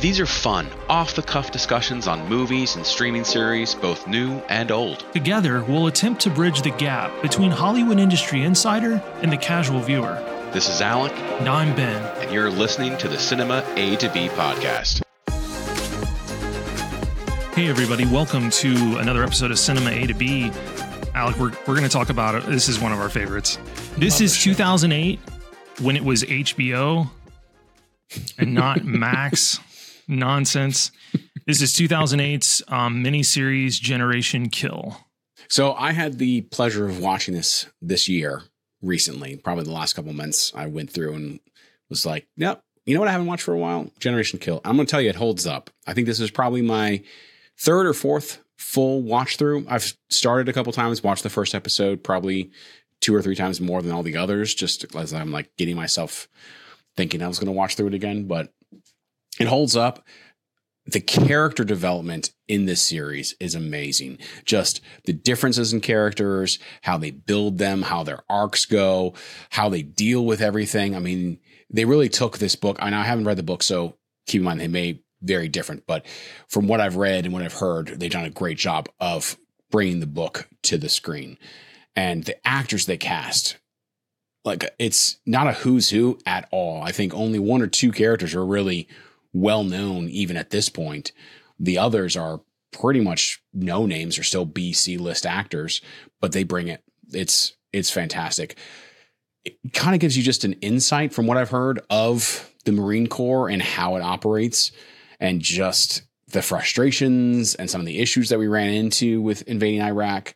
These are fun, off the cuff discussions on movies and streaming series, both new and old. Together, we'll attempt to bridge the gap between Hollywood industry insider and the casual viewer. This is Alec, And I'm Ben. and you're listening to the Cinema A to B podcast. Hey, everybody, welcome to another episode of Cinema A to B. Alec, we're, we're going to talk about it. This is one of our favorites. This is 2008 when it was HBO and not Max nonsense. This is 2008's um, miniseries Generation Kill. So I had the pleasure of watching this this year recently, probably the last couple months. I went through and was like, yep, you know what I haven't watched for a while? Generation Kill. I'm going to tell you, it holds up. I think this is probably my third or fourth full watch through. I've started a couple times, watched the first episode probably two or three times more than all the others, just as I'm like getting myself thinking I was going to watch through it again, but it holds up the character development in this series is amazing. Just the differences in characters, how they build them, how their arcs go, how they deal with everything. I mean, they really took this book. I know I haven't read the book, so keep in mind they may be very different, but from what I've read and what I've heard, they've done a great job of bringing the book to the screen. And the actors they cast, like it's not a who's who at all. I think only one or two characters are really well known even at this point. The others are pretty much no names are still B C list actors, but they bring it. It's it's fantastic. It kind of gives you just an insight from what I've heard of the Marine Corps and how it operates and just the frustrations and some of the issues that we ran into with invading Iraq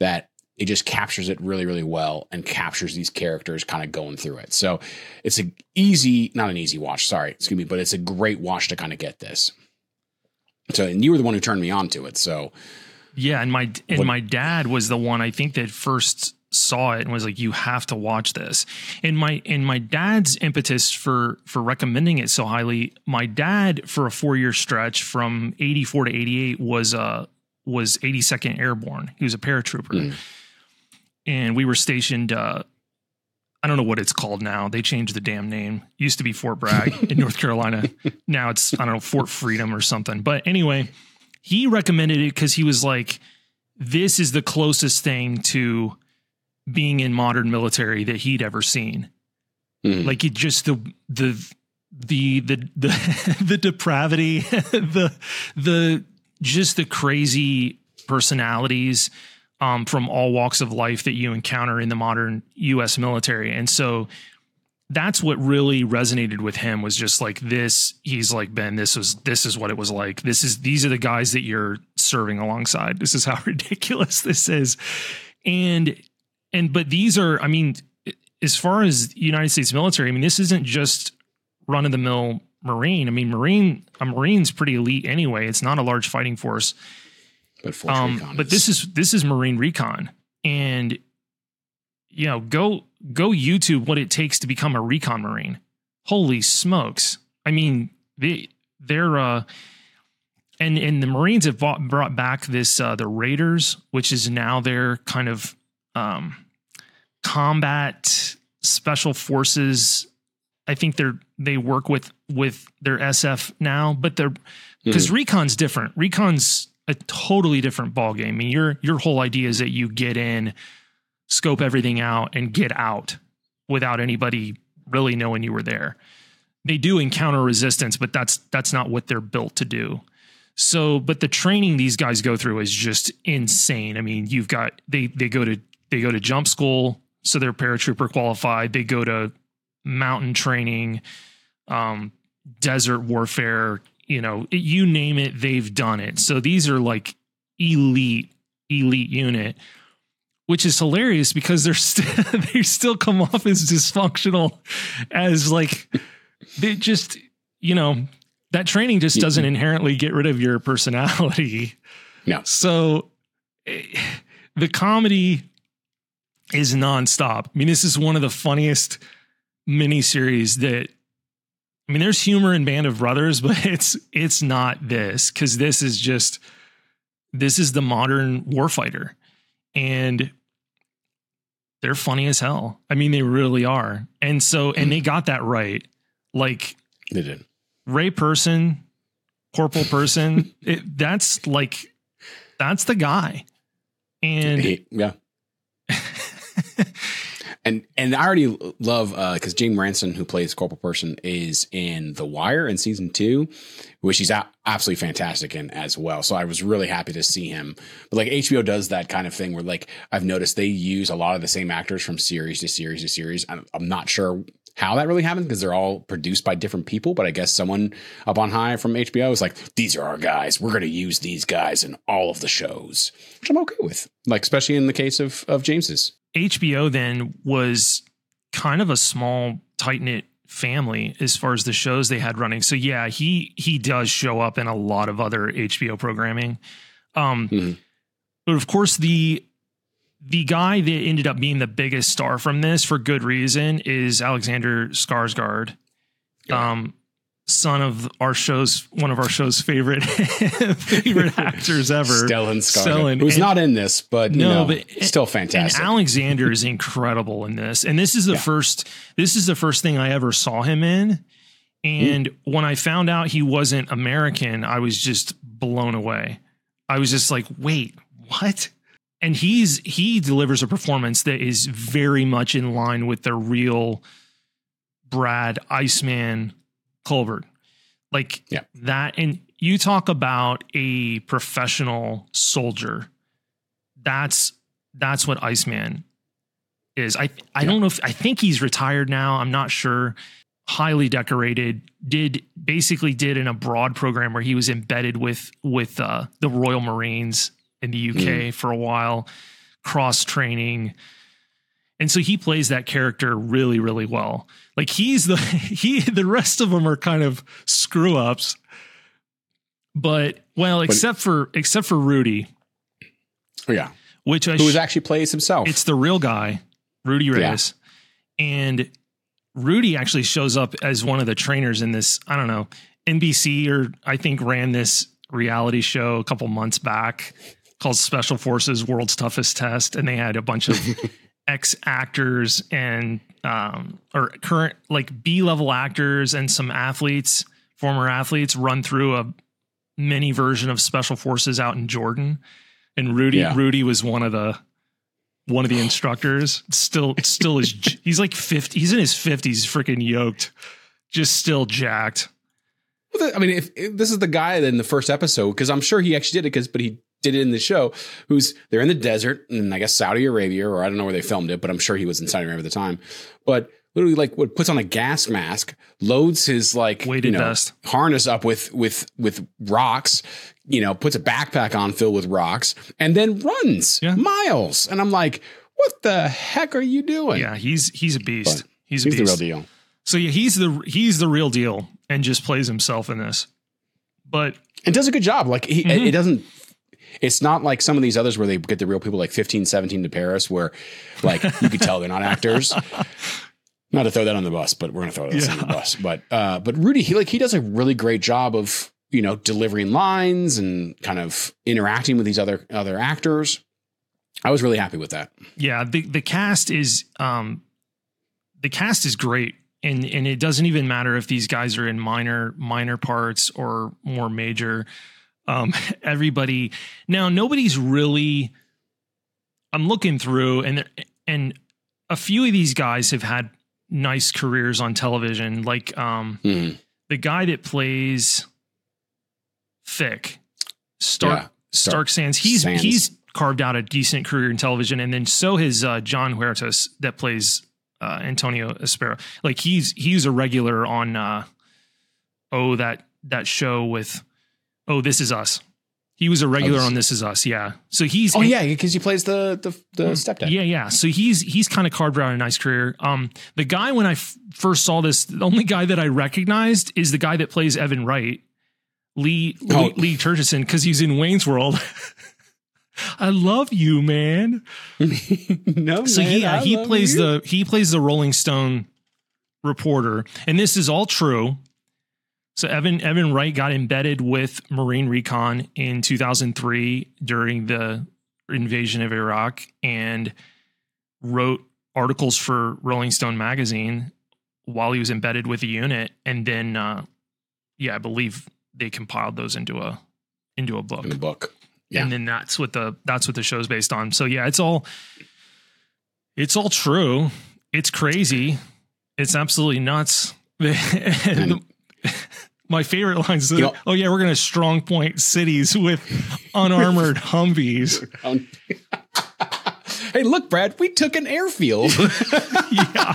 that it just captures it really, really well and captures these characters kind of going through it. So it's an easy, not an easy watch, sorry, excuse me, but it's a great watch to kind of get this. So, and you were the one who turned me on to it. So, Yeah, and my and What- my dad was the one I think that first saw it and was like, "You have to watch this." And my and my dad's impetus for for recommending it so highly, my dad for a four year stretch from eighty four to eighty eight was uh was eighty second Airborne. He was a paratrooper, Mm. And we were stationed. uh I don't know what it's called now. They changed the damn name. Used to be Fort Bragg in North Carolina. Now it's I don't know Fort Freedom or something. But anyway, he recommended it because he was like, "This is the closest thing to being in modern military that he'd ever seen. Mhm. Like it just the the the the the, the depravity, the the just the crazy personalities um, from all walks of life that you encounter in the modern U.S. military, and so." That's what really resonated with him was just like this. He's like, Ben, this was this is what it was like. This is these are the guys that you're serving alongside. This is how ridiculous this is. And and but these are, I mean, as far as United States military, I mean, this isn't just run of the mill Marine. I mean, Marine a Marine's pretty elite anyway. It's not a large fighting force. But Force Um, Recon but this is this is Marine Recon, and you know, go go YouTube what it takes to become a recon Marine. Holy smokes! I mean, they they're uh, and and the Marines have bought, brought back this uh, the Raiders, which is now their kind of um, combat special forces. I think they're they work with with their SF now, but they're because recon's different. Recon's a totally different ballgame. I mean, your your whole idea is that you get in, scope everything out, and get out without anybody really knowing you were there. They do encounter resistance, but that's that's not what they're built to do. So, but the training these guys go through is just insane. I mean, you've got they they go to they go to jump school, so they're paratrooper qualified. They go to mountain training, um, desert warfare, you know, you name it, they've done it. So these are like elite, elite unit, which is hilarious because they're st- they still come off as dysfunctional, as like they just, you know, that training just doesn't inherently get rid of your personality. No. So eh, the comedy is nonstop. I mean, this is one of the funniest miniseries that I mean, there's humor in Band of Brothers, but it's it's not this because this is just this is the modern warfighter, and they're funny as hell. I mean, they really are, and so and they got that right. Like They did. Ray Person corporal person. it, that's like that's the guy. And He- yeah. And and I already love uh, because James Ransone, who plays Corporal Person, is in The Wire in season two, which he's absolutely fantastic in as well. So I was really happy to see him. But like HBO does that kind of thing where like I've noticed they use a lot of the same actors from series to series to series. I'm, I'm not sure how that really happens because they're all produced by different people. But I guess someone up on high from HBO is like, these are our guys. We're going to use these guys in all of the shows, which I'm okay with. Like especially in the case of of James's. HBO then was kind of a small, tight knit family as far as the shows they had running. So yeah, he he does show up in a lot of other HBO programming. Um, Mhm. but of course the the guy that ended up being the biggest star from this for good reason is Alexander Skarsgård. Yeah. Um son of our show's one of our show's favorite favorite actors ever. Stellan Skarsgård, who's And- not in this, but you No, know, but- still and fantastic. Alexander is incredible in this. And this is the Yeah. first this is the first thing I ever saw him in. Hmm. And when I found out he wasn't American, I was just blown away. I was just like, "Wait, what?" And he's he delivers a performance that is very much in line with the real Brad Iceman Colbert. Like Yeah. that and you talk about a professional soldier. That's that's what Iceman is. I I Yeah. don't know if I think he's retired now. I'm not sure. Highly decorated. Did basically did an abroad program where he was embedded with with uh, the Royal Marines in the UK for a while, cross training. And so he plays that character really, really well. Like he's the he the rest of them are kind of screw ups. But well, except for except for Rudy, oh, yeah, which I who sh- actually plays himself. it's the real guy, Rudy Yeah. And Rudy actually shows up as one of the trainers in this, I don't know, NBC or I think ran this reality show a couple months back called Special Forces World's Toughest Test. And they had a bunch of ex actors and, um, or current like B level actors and some athletes, former athletes run through a mini version of Special Forces out in Jordan. And Rudy, Yeah. Rudy was one of the, one of the instructors still still is he's like 50 he's in his 50s freaking yoked just still jacked Well, I mean, if, if this is the guy in the first episode, because I'm sure he actually did it, because but he did it in the show. Who's they're in the desert in I guess Saudi Arabia, or I don't know where they filmed it, but I'm sure he was in Saudi Arabia at the time. But literally, like, what puts on a gas mask, loads his like Weighted you know, vest. harness up with with with rocks, you know, puts a backpack on filled with rocks, and then runs Yeah. miles. And I'm like, what the heck are you doing? yeah he's he's a beast But he's a he's the beast real deal. so yeah he's the he's the real deal and just plays himself in this but and does a good job. Like he, Mhm. it doesn't. It's not like some of these others where they get the real people like 15, 17 to Paris, where like you could tell they're not actors. Not to throw that on the bus, but we're gonna throw this on the bus. But uh, but Rudy, he like he does a really great job of you know delivering lines and kind of interacting with these other other actors. I was really happy with that. yeah the the cast is um the cast is great and and it doesn't even matter if these guys are in minor minor parts or more major um everybody. Now nobody's really i'm looking through and and a few of these guys have had nice careers on television. Like um Mhm. the guy that plays Fick stark Yeah, stark sands he's Sands. he's carved out a decent career in television. And then so has uh, john huertas that plays uh, antonio Espera. Like he's he's a regular on uh oh that that show with oh this is us he was a regular this- on this is us yeah so he's Oh yeah, because he plays the the, the stepdad. yeah, yeah. So he's he's kind of carved out a nice career. Um, the guy when I f- first saw this, the only guy that I recognized is the guy that plays Evan Wright, Lee Lee, Oh. Lee Tergesen, because he's in Wayne's World. I love you, man. no, So man, he I he plays you. the he plays the Rolling Stone reporter, and this is all true. So Evan Evan Wright got embedded with Marine Recon in 2003 during the invasion of Iraq and wrote articles for Rolling Stone magazine while he was embedded with the unit, and then uh, yeah, I believe they compiled those into a into a book. In the book. Yeah. and then that's what the that's what the show's based on. So yeah it's all it's all true. It's crazy. It's absolutely nuts. And my favorite lines is, know- oh yeah we're gonna strong point cities with unarmored humvees Um, hey, look, Brad, we took an airfield. yeah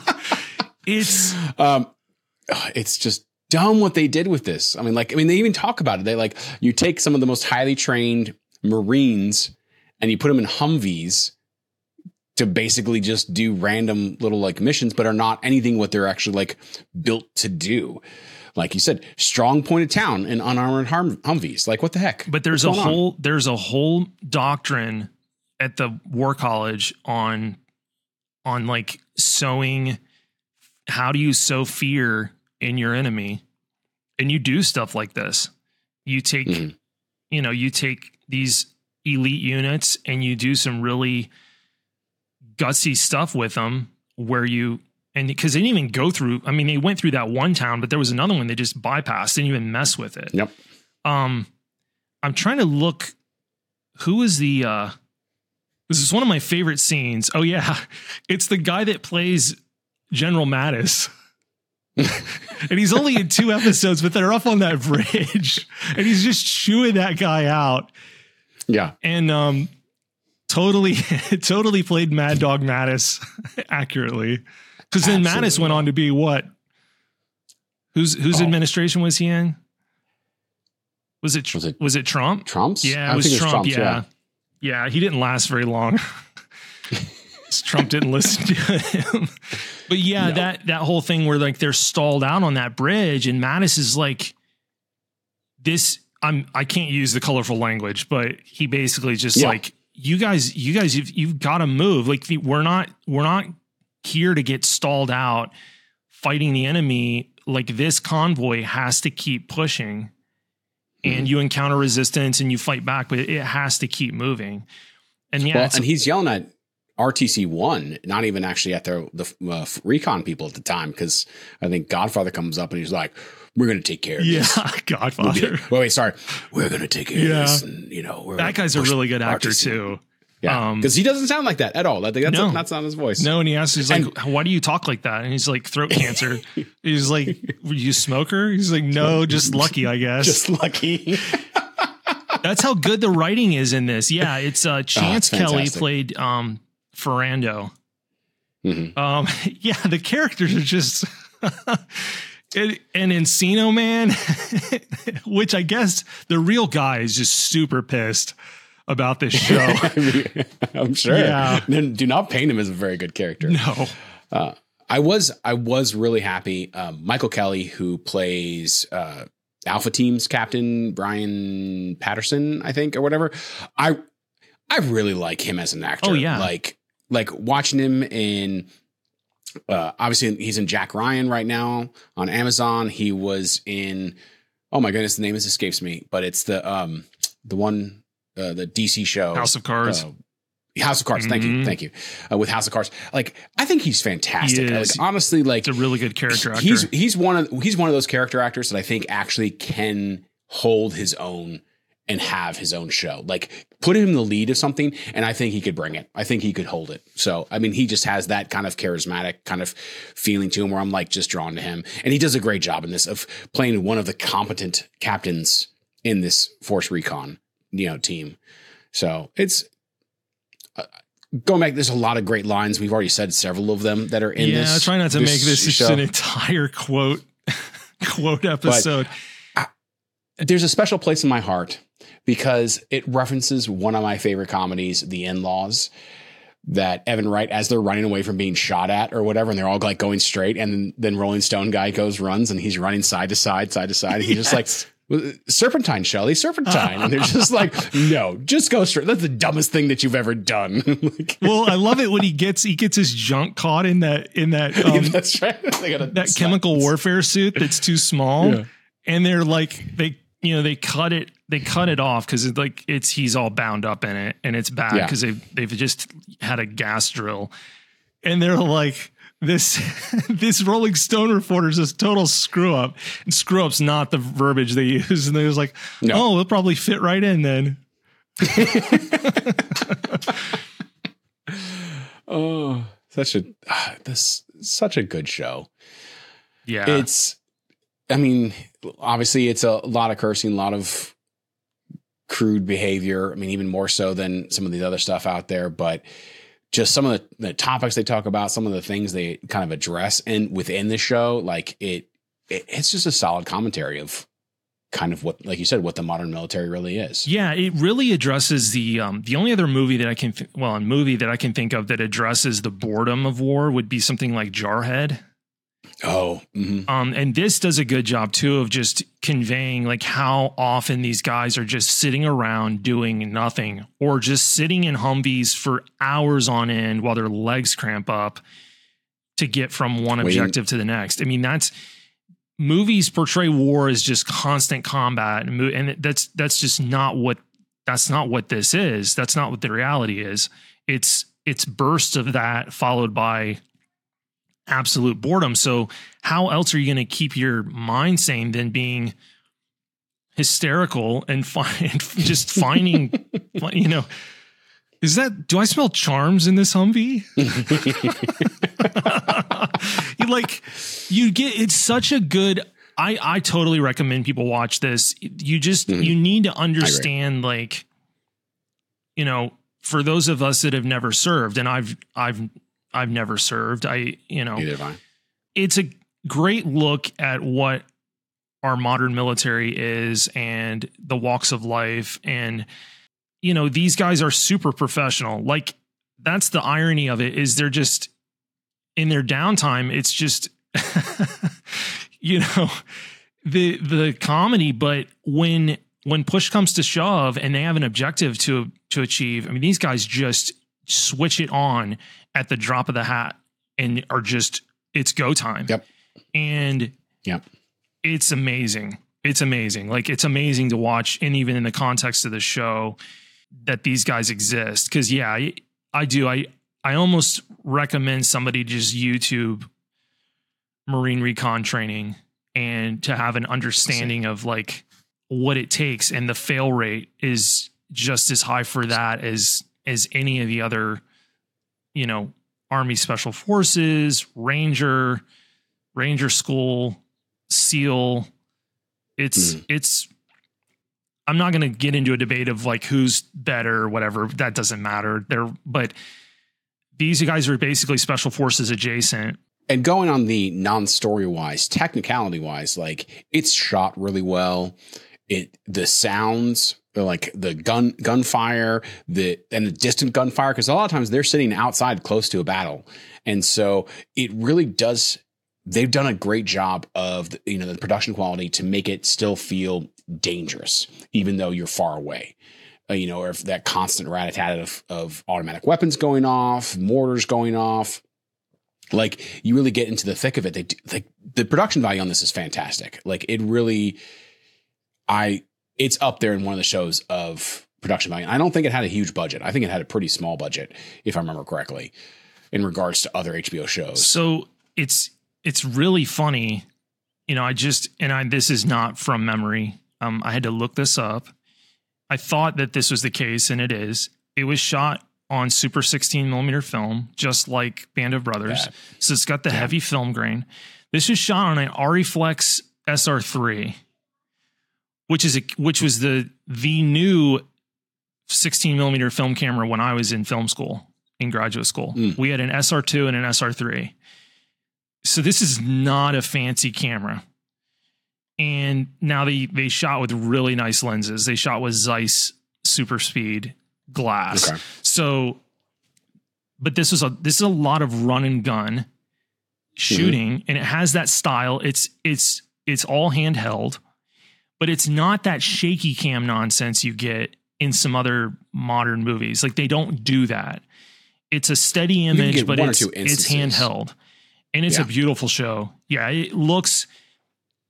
it's um, it's just dumb what they did with this. I mean, like, I mean, they even talk about it. They like you take some of the most highly trained Marines and you put them in Humvees to basically just do random little like missions, but are not anything what they're actually like built to do. Like you said, strong point of town and unarmored harm- Humvees. Like, what the heck? but there's What's a going on? whole there's a whole doctrine at the war college on on like sowing how do you sow fear in your enemy and you do stuff like this you take Mhm. you know you take these elite units and you do some really gutsy stuff with them where you and because they didn't even go through i mean they went through that one town but there was another one they just bypassed didn't even mess with it. Yep. um i'm trying to look who is the uh this is one of my favorite scenes. Oh yeah. It's the guy that plays general mattis. And he's only in two episodes but they're up on that bridge. And he's just chewing that guy out. Yeah. and um totally totally played mad dog mattis accurately because then mattis went on to be what whose whose Oh. administration was he in was it Was it was it trump Trump's? yeah it was trump Trump's, yeah. yeah he didn't last very long trump didn't listen to him but yeah No. that that whole thing where like they're stalled out on that bridge and mattis is like this i'm i can't use the colorful language but he basically just Yeah. like you guys you guys you've, you've got to move like we're not we're not here to get stalled out fighting the enemy like this convoy has to keep pushing Mm-hmm. and you encounter resistance and you fight back but it has to keep moving and yeah well, and he's yelling at RTC one, not even actually at their the uh, recon people at the time, because I think Godfather comes up and he's like, "We're going to take care of yeah this." We'll be- godfather wait, wait, sorry. We're going to take care Yeah. of this, and you know, that guy's a really good actor RTC. too Yeah, Um, because he doesn't sound like that at all. That, that's No. that's not his voice. No, and he asks, he's like, And- "Why do you talk like that?" And he's like, "Throat cancer." he's like, "Were you a smoker?" He's like, "No, just lucky, I guess." just lucky. That's how good the writing is in this. Yeah, it's uh, Chance Kelly fantastic. played um, Ferrando. Mhm. Um, yeah, the characters are just. and, and Encino Man, which I guess the real guy is just super pissed about this show. I'm sure. Yeah. Then Do not paint him as a very good character. no, Uh, I was I was really happy. Um, Michael Kelly, who plays uh, Alpha Team's captain, Bryan Patterson, I think, or whatever. I I really like him as an actor. Oh, yeah. like like watching him in. Uh, obviously, he's in Jack Ryan right now on Amazon. He was in. Oh my goodness, the name is escapes me, but it's the um the one uh, the DC show House of Cards. uh, House of Cards. Thank you, Mhm. thank you. Uh, with House of Cards, like I think he's fantastic. He. Like honestly, like it's a really good character actor. he's he's one of he's one of those character actors that I think actually can hold his own and have his own show. Like put him in the lead of something, and I think he could bring it. I think he could hold it. So I mean, he just has that kind of charismatic kind of feeling to him, where I'm like just drawn to him, and he does a great job in this of playing one of the competent captains in this Force Recon, you know, team. So it's. Uh, Going back, there's a lot of great lines. We've already said several of them that are in this. yeah, this. try not to make this just an entire quote quote episode. there's a special place in my heart because it references one of my favorite comedies, The In Laws, that Evan Wright, as they're running away from being shot at or whatever, and they're all like going straight, and then, then Rolling Stone guy goes, runs, and he's running side to side, side to side. And he's just like, Serpentine, Shelly, serpentine. And they're just like, no, just go straight. That's the dumbest thing that you've ever done. Like, well, I love it when he gets he gets his junk caught in that in that um, that's right. That chemical warfare suit that's too small, Yeah. and they're like they you know they cut it they cut it off because it like it's he's all bound up in it and it's bad Yeah. because they they've just had a gas drill, and they're like this this Rolling Stone reporter is this total screw up. And screw up's not the verbiage they use. And they was like, No. oh, it'll probably fit right in then. Oh, such a ah, this such a good show. Yeah. It's, I mean, obviously it's a lot of cursing, a lot of crude behavior. I mean, even more so than some of the other stuff out there, but just some of the, the topics they talk about, some of the things they kind of address, and within the show, like it, it it's just a solid commentary of kind of what, like you said, what the modern military really is. Yeah, it really addresses the um, the only other movie that I can th- well, a movie that I can think of that addresses the boredom of war would be something like Jarhead. Oh, mhm. Um, and this does a good job too of just conveying like how often these guys are just sitting around doing nothing or just sitting in Humvees for hours on end while their legs cramp up to get from one Waiting. objective to the next. I mean, that's movies portray war as just constant combat and, and that's that's just not what that's not what this is. That's not what the reality is. It's it's bursts of that followed by absolute boredom. So how else are you going to keep your mind sane than being hysterical and find just finding you know is that do I smell charms in this Humvee? you like you get it's such a good I I totally recommend people watch this. You just Mhm. you need to understand like you know for those of us that have never served and I've I've I've never served. I you know Neither have I. it's a great look at what our modern military is and the walks of life and you know these guys are super professional like that's the irony of it is they're just in their downtime it's just you know the the comedy but when when push comes to shove and they have an objective to to achieve i mean these guys just switch it on at the drop of the hat and are just it's go time. Yep. and Yep. it's amazing. It's amazing. Like it's amazing to watch and even in the context of the show that these guys exist. Because yeah I, I do. I i almost recommend somebody just youtube marine recon training and to have an understanding of like what it takes. And the fail rate is just as high for that as as any of the other you know army special forces ranger ranger school seal. It's Mhm. it's i'm not going to get into a debate of like who's better or whatever. That doesn't matter. There but these guys are basically special forces adjacent. And going on the non-story wise technicality wise like it's shot really well. It the sounds like the gun gunfire the and the distant gunfire because a lot of times they're sitting outside close to a battle and so it really does they've done a great job of the, you know the production quality to make it still feel dangerous even though you're far away uh, you know or if that constant rat-a-tat of, of automatic weapons going off mortars going off like you really get into the thick of it. They like the production value on this is fantastic. Like it really, I it's up there in one of the shows of production value. I don't think it had a huge budget. I think it had a pretty small budget, if I remember correctly, in regards to other HBO shows. So it's it's really funny. You know, I just and I this is not from memory. Um, I had to look this up. I thought that this was the case, and it is. It was shot on super 16 millimeter film, just like Band of Brothers. That- So it's got the heavy film grain. This was shot on an Arriflex SR3, which is a, which was the the new 16 millimeter film camera when I was in film school in graduate school. Mm. We had an SR2 and an SR3. So this is not a fancy camera. And now they they shot with really nice lenses. They shot with Zeiss super speed glass. Okay. So but this was a this is a lot of run and gun shooting and it has that style. It's it's it's all handheld, but it's not that shaky cam nonsense you get in some other modern movies. Like they don't do that. It's a steady image, but it's it's handheld. And it's Yeah. a beautiful show. Yeah, it looks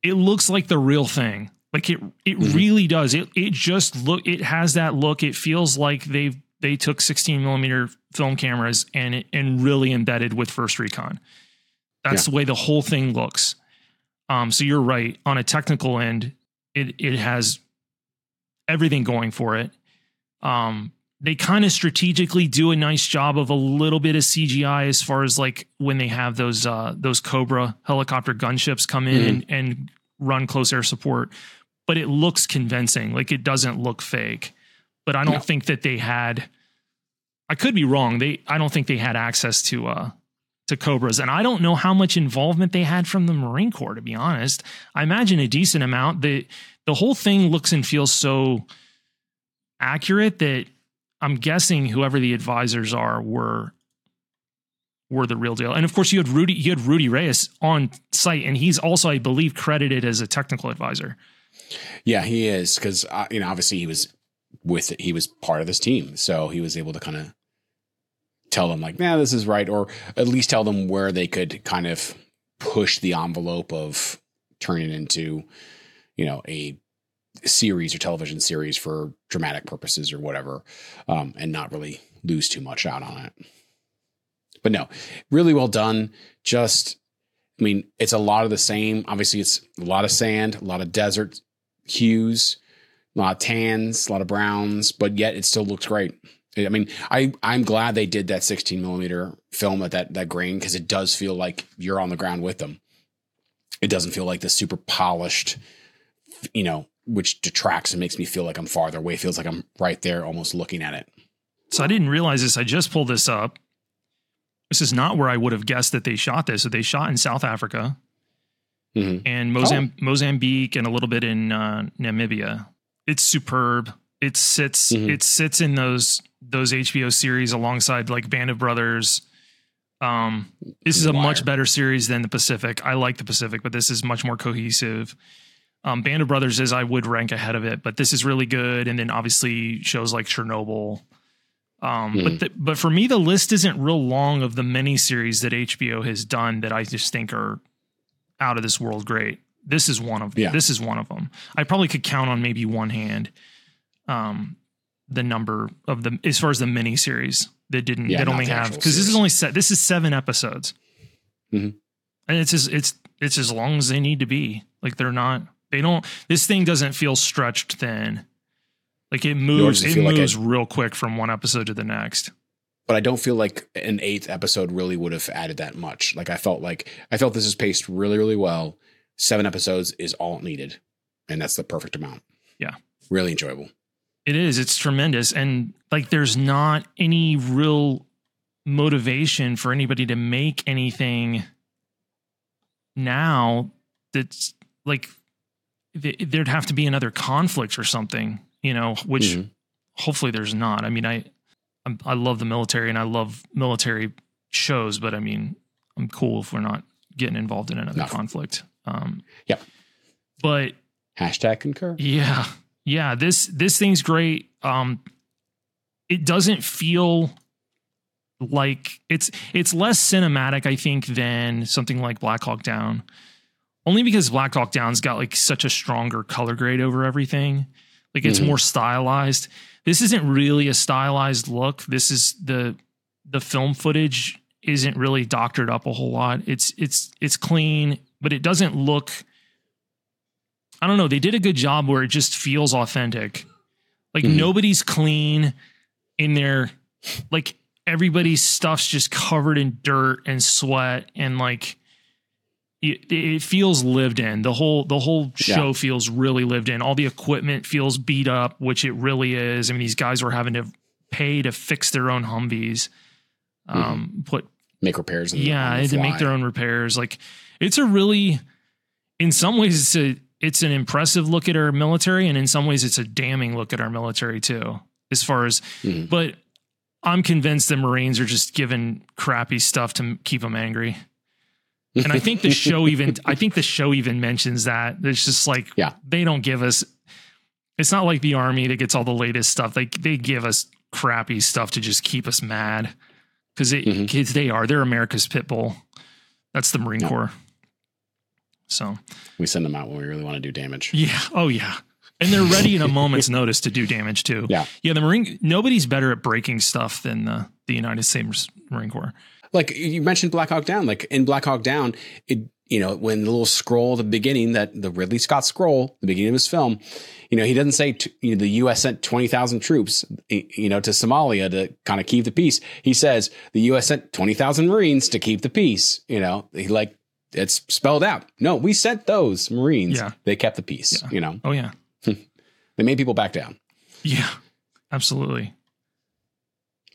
it looks like the real thing. Like it it Mhm. really does. It it just look it has that look. It feels like they've they took 16 millimeter film cameras and it, and really embedded with first recon. That's the way the whole thing looks. Um, so you're right. On a technical end, it it has everything going for it. Um, they kind of strategically do a nice job of a little bit of CGI as far as like when they have those uh, those Cobra helicopter gunships come in and, and run close air support, but it looks convincing. Like it doesn't look fake. But I don't No. think that they had. I could be wrong. They I don't think they had access to uh to Cobras, and I don't know how much involvement they had from the Marine Corps. To be honest, I imagine a decent amount. the The whole thing looks and feels so accurate that I'm guessing whoever the advisors are were were the real deal. And of course, you had Rudy, you had Rudy Reyes on site, and he's also, I believe, credited as a technical advisor. Yeah, he is because uh, you know obviously he was with he was part of this team, so he was able to kind of tell them like, "Yeah, this is right," or at least tell them where they could kind of push the envelope of turning into you know a series or television series for dramatic purposes or whatever, um, and not really lose too much out on it. But no, really well done. Just, I mean, it's a lot of the same. Obviously, it's a lot of sand, a lot of desert hues, a lot of tans, a lot of browns, but yet it still looks great. I mean, I I'm glad they did that 16 millimeter film at that that grain because it does feel like you're on the ground with them. It doesn't feel like the super polished, you know, which detracts and makes me feel like I'm farther away. It feels like I'm right there, almost looking at it. So I didn't realize this. I just pulled this up. This is not where I would have guessed that they shot this. So they shot in South Africa Mhm. and Mozam- Mozambique and a little bit in uh, Namibia. It's superb. It sits. Mhm. It sits in those those HBO series alongside like Band of Brothers. Um, this is a Wire. much better series than the Pacific. I like the Pacific, but this is much more cohesive. Um, Band of Brothers is I would rank ahead of it, but this is really good. And then obviously shows like Chernobyl. Um, Hmm. but the, but for me, the list isn't real long of the many series that HBO has done that I just think are out of this world great. This is one of Yeah. this is one of them. I probably could count on maybe one hand um, the number of the as far as the mini series that didn't Yeah, that only have because this is only set this is seven episodes, Mhm. and it's as it's it's as long as they need to be. Like they're not they don't this thing doesn't feel stretched thin. Like it moves it feel like moves a- real quick from one episode to the next. but I don't feel like an eighth episode really would have added that much. Like I felt like I felt this is paced really, really well. Seven episodes is all it needed, and that's the perfect amount. Yeah. really enjoyable. It is. It's tremendous. And like there's not any real motivation for anybody to make anything now that's like th- there'd have to be another conflict or something, you know, which Mhm. hopefully there's not. I mean, I I'm, I love the military and I love military shows, but I mean, I'm cool if we're not getting involved in another No. conflict. Um, yeah. But Hashtag concur. yeah. Yeah, this this thing's great. Um it doesn't feel like it's it's less cinematic I think than something like Black Hawk Down. Only because Black Hawk Down's got like such a stronger color grade over everything. Like it's Mhm. more stylized. This isn't really a stylized look. This is the the film footage isn't really doctored up a whole lot. It's it's it's clean, but it doesn't look I don't know. They did a good job where it just feels authentic. Like Mhm. nobody's clean in there. Like everybody's stuff's just covered in dirt and sweat and like it, it feels lived in. The whole the whole show Yeah. feels really lived in. All the equipment feels beat up, which it really is. I mean, these guys were having to pay to fix their own Humvees. Um, put Make repairs. yeah, the to make their own repairs. Like it's a really, in some ways, it's a it's an impressive look at our military, and in some ways, it's a damning look at our military too. As far as, Mhm. but I'm convinced the Marines are just given crappy stuff to keep them angry. And I think the show even I think the show even mentions that. It's just like Yeah. they don't give us it's not like the army that gets all the latest stuff. Like they give us crappy stuff to just keep us mad. Because Mhm. kids they are. They're America's pit bull. That's the Marine Yeah. Corps. So we send them out when we really want to do damage. yeah. Oh yeah. And they're ready in a moment's notice to do damage too. Yeah. Yeah. The Marine nobody's better at breaking stuff than the, the United States Marine Corps. like you mentioned Black Hawk Down. Like in Black Hawk Down, it you know when the little scroll at the beginning that the Ridley Scott scroll, the beginning of his film, you know he doesn't say t- you know, the U.S. sent twenty thousand troops, you know, to Somalia to kind of keep the peace. He says the U.S. sent twenty thousand Marines to keep the peace. You know, he like it's spelled out. No, we sent those Marines. Yeah. They kept the peace. Yeah. You know, Oh yeah. they made people back down. Yeah. Absolutely.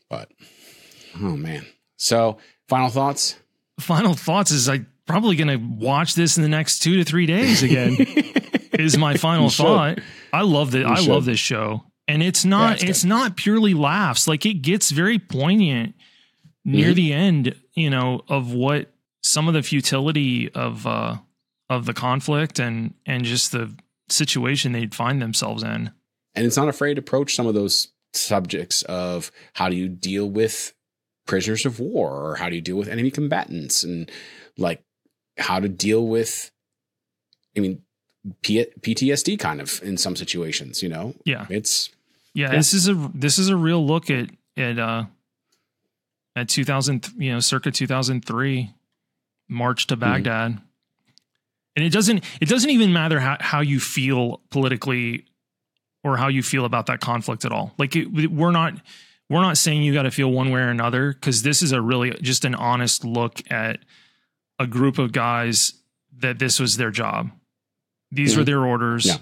But oh man. So final thoughts. Final thoughts is I probably going to watch this in the next 2 to 3 days again. is my final thought. I love that I should. love this show. And it's not it's it's, not purely laughs. Like it gets very poignant near Mhm. the end, you know, of what some of the futility of uh of the conflict and and just the situation they'd find themselves in. and it's not afraid to approach some of those subjects of how do you deal with prisoners of war or how do you deal with enemy combatants and like how to deal with i mean P- ptsd kind of in some situations you know Yeah. it's Yeah, Yeah. this is a this is a real look at at uh at 2000 you know circa 2003 march to hmm. Baghdad. And it doesn't it doesn't even matter how how you feel politically or how you feel about that conflict at all. Like it, we're not we're not saying you got to feel one way or another cuz this is a really just an honest look at a group of guys that this was their job. These were hmm. their orders Yeah.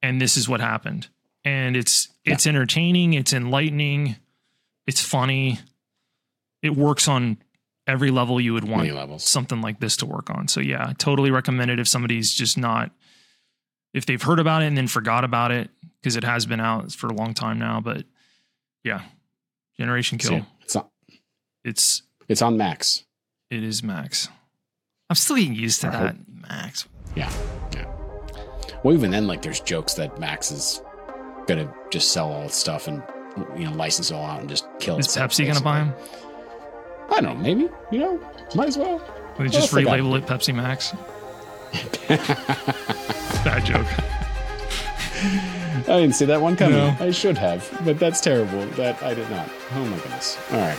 and this is what happened and it's it's entertaining it's enlightening it's funny it works on every level you would want something like this to work on. So yeah totally recommend it if somebody's just not if they've heard about it and then forgot about it because it has been out for a long time now but yeah generation kill. it's on, it's it's on max. It is max. I'm still getting used to I that max. Yeah yeah. Well even then like there's jokes that max is gonna just sell all its stuff and you know license it all out and just kill is pepsi gonna buy basically. I don't know maybe you know might as well we just relabel it pepsi max bad joke I didn't see that one coming. No. I should have, but that's terrible. That I did not. Oh my goodness. All right.